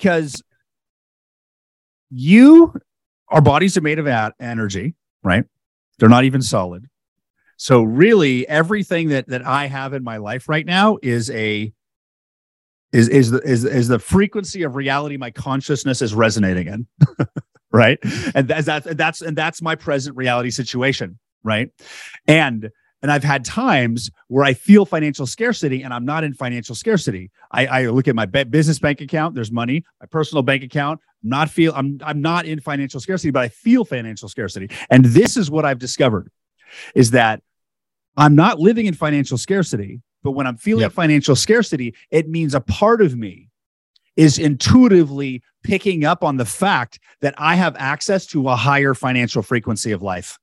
because you, our bodies are made of at- energy, right? They're not even solid. So really, everything that that I have in my life right now is a is is the is is the frequency of reality my consciousness is resonating in, right? And that's that's that's and that's my present reality situation, right? And and I've had times where I feel financial scarcity and I'm not in financial scarcity. I, I look at my business bank account, there's money, my personal bank account, not feel I'm I'm not in financial scarcity, but I feel financial scarcity. And this is what I've discovered is that I'm not living in financial scarcity, but when I'm feeling yep. financial scarcity, it means a part of me is intuitively picking up on the fact that I have access to a higher financial frequency of life.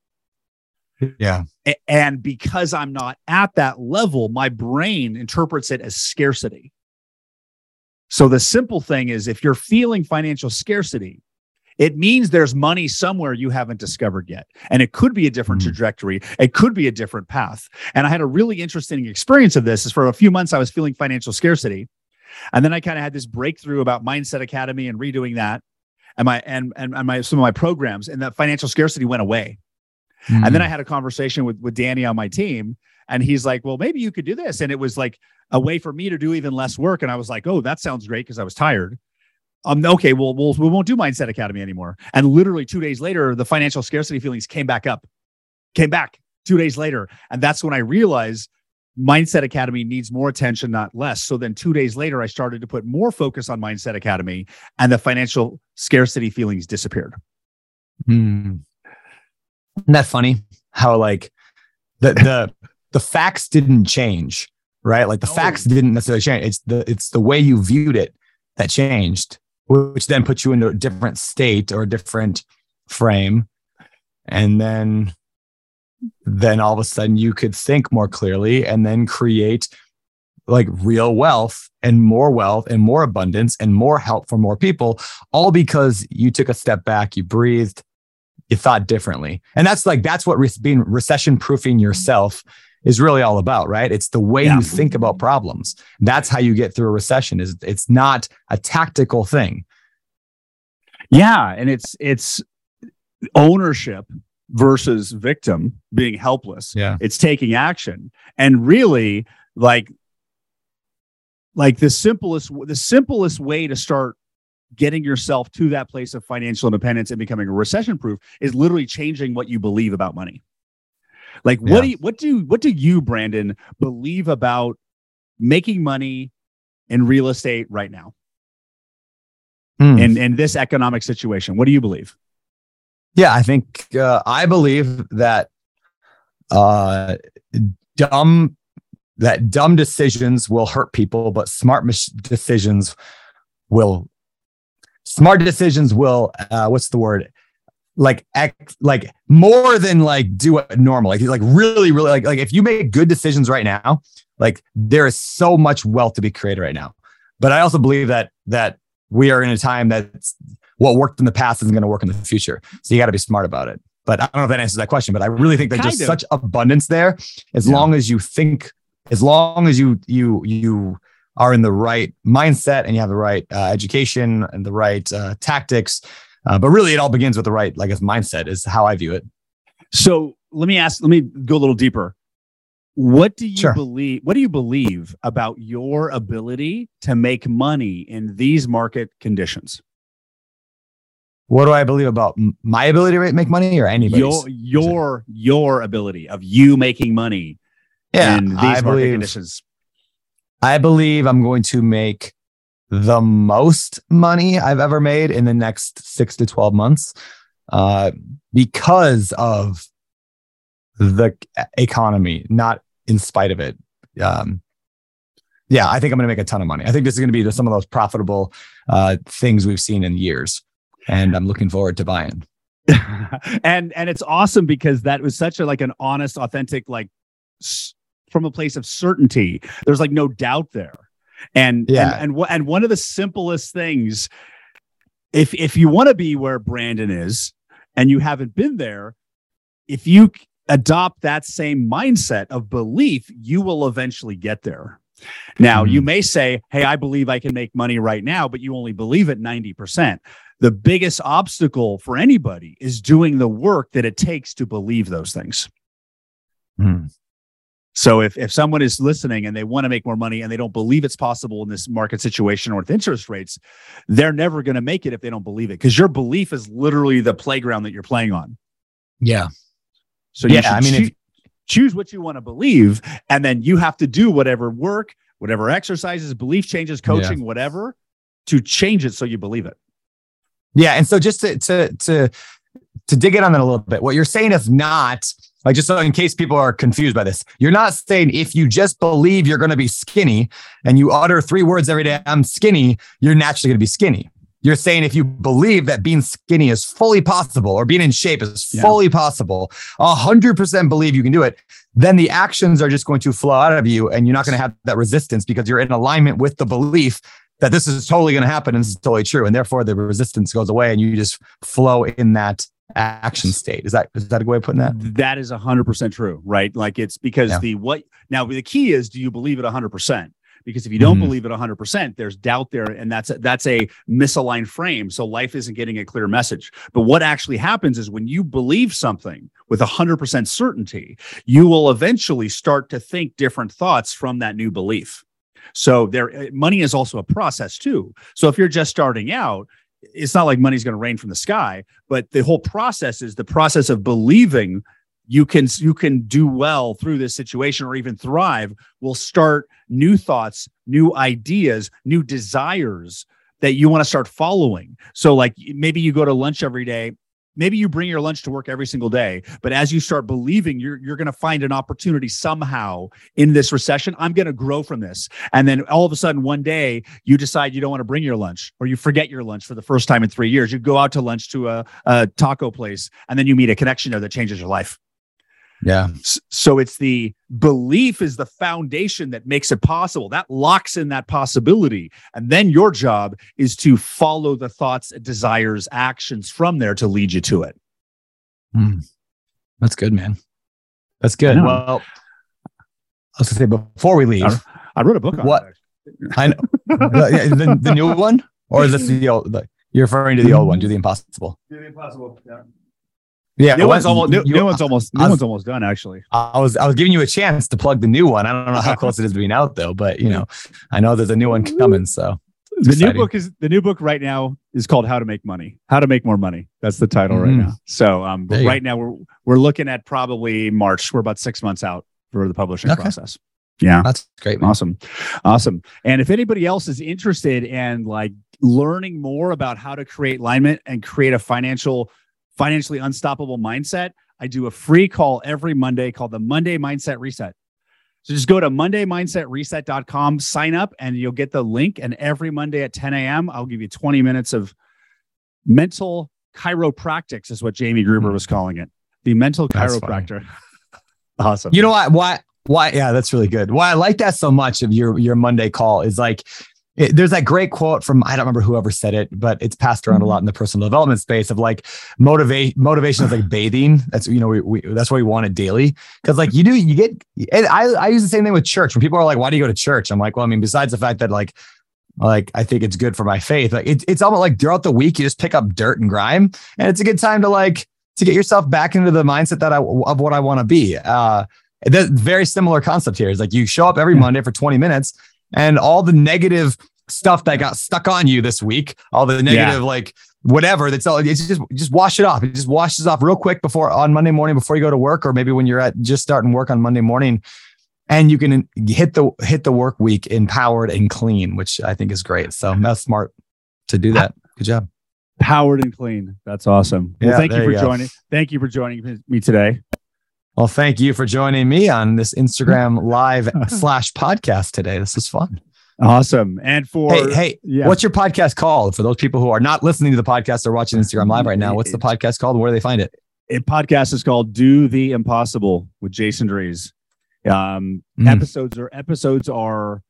Yeah. And because I'm not at that level, my brain interprets it as scarcity. So the simple thing is if you're feeling financial scarcity, it means there's money somewhere you haven't discovered yet. And it could be a different mm-hmm. trajectory. It could be a different path. And I had a really interesting experience of this is for a few months I was feeling financial scarcity. And then I kind of had this breakthrough about Mindset Academy and redoing that and my and, and, and my some of my programs and that financial scarcity went away. Mm-hmm. And then I had a conversation with with Danny on my team and he's like, "Well, maybe you could do this." And it was like a way for me to do even less work and I was like, "Oh, that sounds great" because I was tired um, okay, well, we'll we won't do Mindset Academy anymore. And literally two days later, the financial scarcity feelings came back up, came back two days later, and that's when I realized Mindset Academy needs more attention, not less. So then two days later, I started to put more focus on Mindset Academy, and the financial scarcity feelings disappeared. Hmm. Isn't that funny? How like the the the facts didn't change, right? Like the facts didn't necessarily change. It's the it's the way you viewed it that changed which then puts you into a different state or a different frame. And then then all of a sudden you could think more clearly and then create like real wealth and more wealth and more abundance and more help for more people all because you took a step back you breathed you thought differently and that's like that's what re- being recession proofing yourself is really all about, right? It's the way yeah. you think about problems. That's how you get through a recession. Is it's not a tactical thing. Yeah, and it's it's ownership versus victim being helpless. Yeah. It's taking action. And really like like the simplest the simplest way to start getting yourself to that place of financial independence and becoming recession proof is literally changing what you believe about money. Like what yeah. do you, what do what do you Brandon believe about making money in real estate right now? Mm. In in this economic situation, what do you believe? Yeah, I think uh, I believe that uh, dumb that dumb decisions will hurt people, but smart decisions will smart decisions will uh, what's the word? Like act like more than like do it normal. Like like really really like like if you make good decisions right now like there is so much wealth to be created right now. But i also believe that that we are in a time that's what worked in the past isn't going to work in the future. So you got to be smart about it. But i don't know if that answers that question but i really think there's just of. such abundance there. As yeah. long as you think as long as you you you are in the right mindset and you have the right uh, education and the right uh, tactics uh, but really, it all begins with the right, like, a mindset is how I view it. So let me ask. Let me go a little deeper. What do you sure. believe? What do you believe about your ability to make money in these market conditions? What do I believe about my ability to make money or anybody's? Your your your ability of you making money yeah, in these I market believe, conditions. I believe I'm going to make the most money I've ever made in the next six to 12 months uh, because of the economy, not in spite of it. Um, yeah, I think I'm going to make a ton of money. I think this is going to be the, some of those profitable uh, things we've seen in years, and I'm looking forward to buying. and and it's awesome because that was such a like an honest, authentic, like from a place of certainty. There's like no doubt there. And yeah, and and, and one of the simplest things, if if you want to be where Brandon is, and you haven't been there, if you adopt that same mindset of belief, you will eventually get there. Now, Mhm. you may say, Hey, I believe I can make money right now, but you only believe it 90%. The biggest obstacle for anybody is doing the work that it takes to believe those things. Hmm. So if, if someone is listening and they want to make more money and they don't believe it's possible in this market situation or with interest rates, they're never going to make it if they don't believe it because your belief is literally the playground that you're playing on. Yeah. So you Yeah, I mean, if- choose what you want to believe, and then you have to do whatever work, whatever exercises, belief changes, coaching, whatever, to change it so you believe it. Yeah, and so just to to to to dig in on that a little bit, what you're saying is not like just so in case people are confused by this, you're not saying if you just believe you're going to be skinny and you utter three words every day, I'm skinny, you're naturally going to be skinny. You're saying if you believe that being skinny is fully possible or being in shape is Yeah. fully possible, a hundred percent believe you can do it, then the actions are just going to flow out of you and you're not going to have that resistance because you're in alignment with the belief that this is totally going to happen and this is totally true. And therefore the resistance goes away and you just flow in that action state. Is that is that a good way of putting that? That is 100% true, right? Like it's because Yeah. the what now the key is do you believe it 100%? Because if you don't Mhm. believe it 100%, there's doubt there and that's a, that's a misaligned frame. So life isn't getting a clear message. But what actually happens is when you believe something with 100% certainty, you will eventually start to think different thoughts from that new belief. So there uh, money is also a process too. So if you're just starting out, it's not like money's going to rain from the sky, but the whole process is the process of believing you can you can do well through this situation or even thrive will start new thoughts new ideas new desires that you want to start following. So like maybe you go to lunch every day maybe you bring your lunch to work every single day but as you start believing you're you're going to find an opportunity somehow in this recession. I'm going to grow from this. And then all of a sudden one day you decide you don't want to bring your lunch or you forget your lunch for the first time in 3 years. You go out to lunch to a, a taco place and then you meet a connection there that changes your life Yeah. So it's the belief is the foundation that makes it possible that locks in that possibility and then your job is to follow the thoughts desires actions from there to lead you to it Hmm. That's good, man. That's good. Well, I was gonna say before we leave, i wrote a book on What? it I know the, the, the new one, or is this the old? The, you're referring to the old one, do the impossible. actually. impossible yeah. Yeah, new one's almost new, new one's almost new was- one's almost done actually I was I was giving you a chance to plug the new one. I don't know how close it is to being out though, but you know, I know there's a new one coming. So the exciting. new book is the new book right now is called how to make money how to make more money that's the title right Mhm. now so um but There you right now we're we're looking at probably march we're about six months out for the publishing Okay. process yeah that's great, man. Awesome. Awesome. And if anybody else is interested in like learning more about how to create alignment and create a financial, financially unstoppable mindset, I do a free call every Monday called the Monday Mindset Reset. So just go to mondaymindsetreset.com, sign up, and you'll get the link. And every Monday at 10 a.m., I'll give you 20 minutes of mental chiropractics, is what Jamie Gruber hmm. was calling it. The mental That's chiropractor. awesome. You know what? Why? Why? Yeah, that's really good. Why I like that so much of your your Monday call is like, it, there's that great quote from I don't remember whoever said it, but it's passed around a lot in the personal development space of like motivate motivation is like bathing. That's you know we, we that's why we want it daily because like you do you get. And I I use the same thing with church when people are like, why do you go to church? I'm like, well, I mean, besides the fact that like like I think it's good for my faith. Like it's it's almost like throughout the week you just pick up dirt and grime, and it's a good time to like to get yourself back into the mindset that I of what I want to be. Uh, the very similar concept here is like you show up every. Monday for 20 minutes, and all the negative stuff that got stuck on you this week, all the negative like whatever that's all it's just just wash it off. It just washes off real quick before on Monday morning before you go to work, or maybe when you're at just starting work on Monday morning and you can hit the hit the work week empowered and clean, which I think is great. So that's smart to do that. Good job. powered and clean. That's awesome. Well, Yeah, thank you for you joining. Thank you for joining me today. Well, thank you for joining me on this Instagram live slash podcast today. This is fun. Awesome. And for Hey, hey, yeah, what's your podcast called? For those people who are not listening to the podcast or watching Instagram live right now, what's the podcast called? Where do they find it? a podcast is called "Do the Impossible" with Jason Drees. Um, Mm. Episodes are episodes are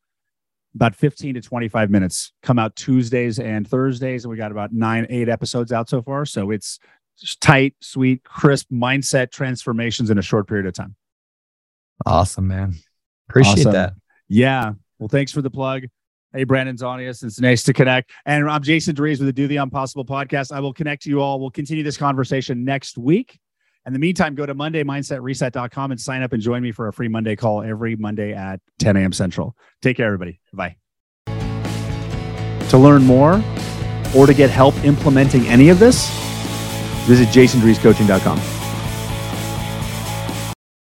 about fifteen to twenty-five minutes. Come out Tuesdays and Thursdays, and we got about nine, eight episodes out so far. So it's tight, sweet, crisp mindset transformations in a short period of time. Awesome, man. Appreciate Awesome. that. Yeah. Well, thanks for the plug. Hey, Brandon Zonius. It's nice to connect. And I'm Jason Drees with the Do the Impossible podcast. I will connect to you all. We'll continue this conversation next week. In the meantime, go to MondayMindsetReset.com and sign up and join me for a free Monday call every Monday at 10 a.m. Central. Take care, everybody. Bye. To learn more or to get help implementing any of this, visit jasondreescoaching.com.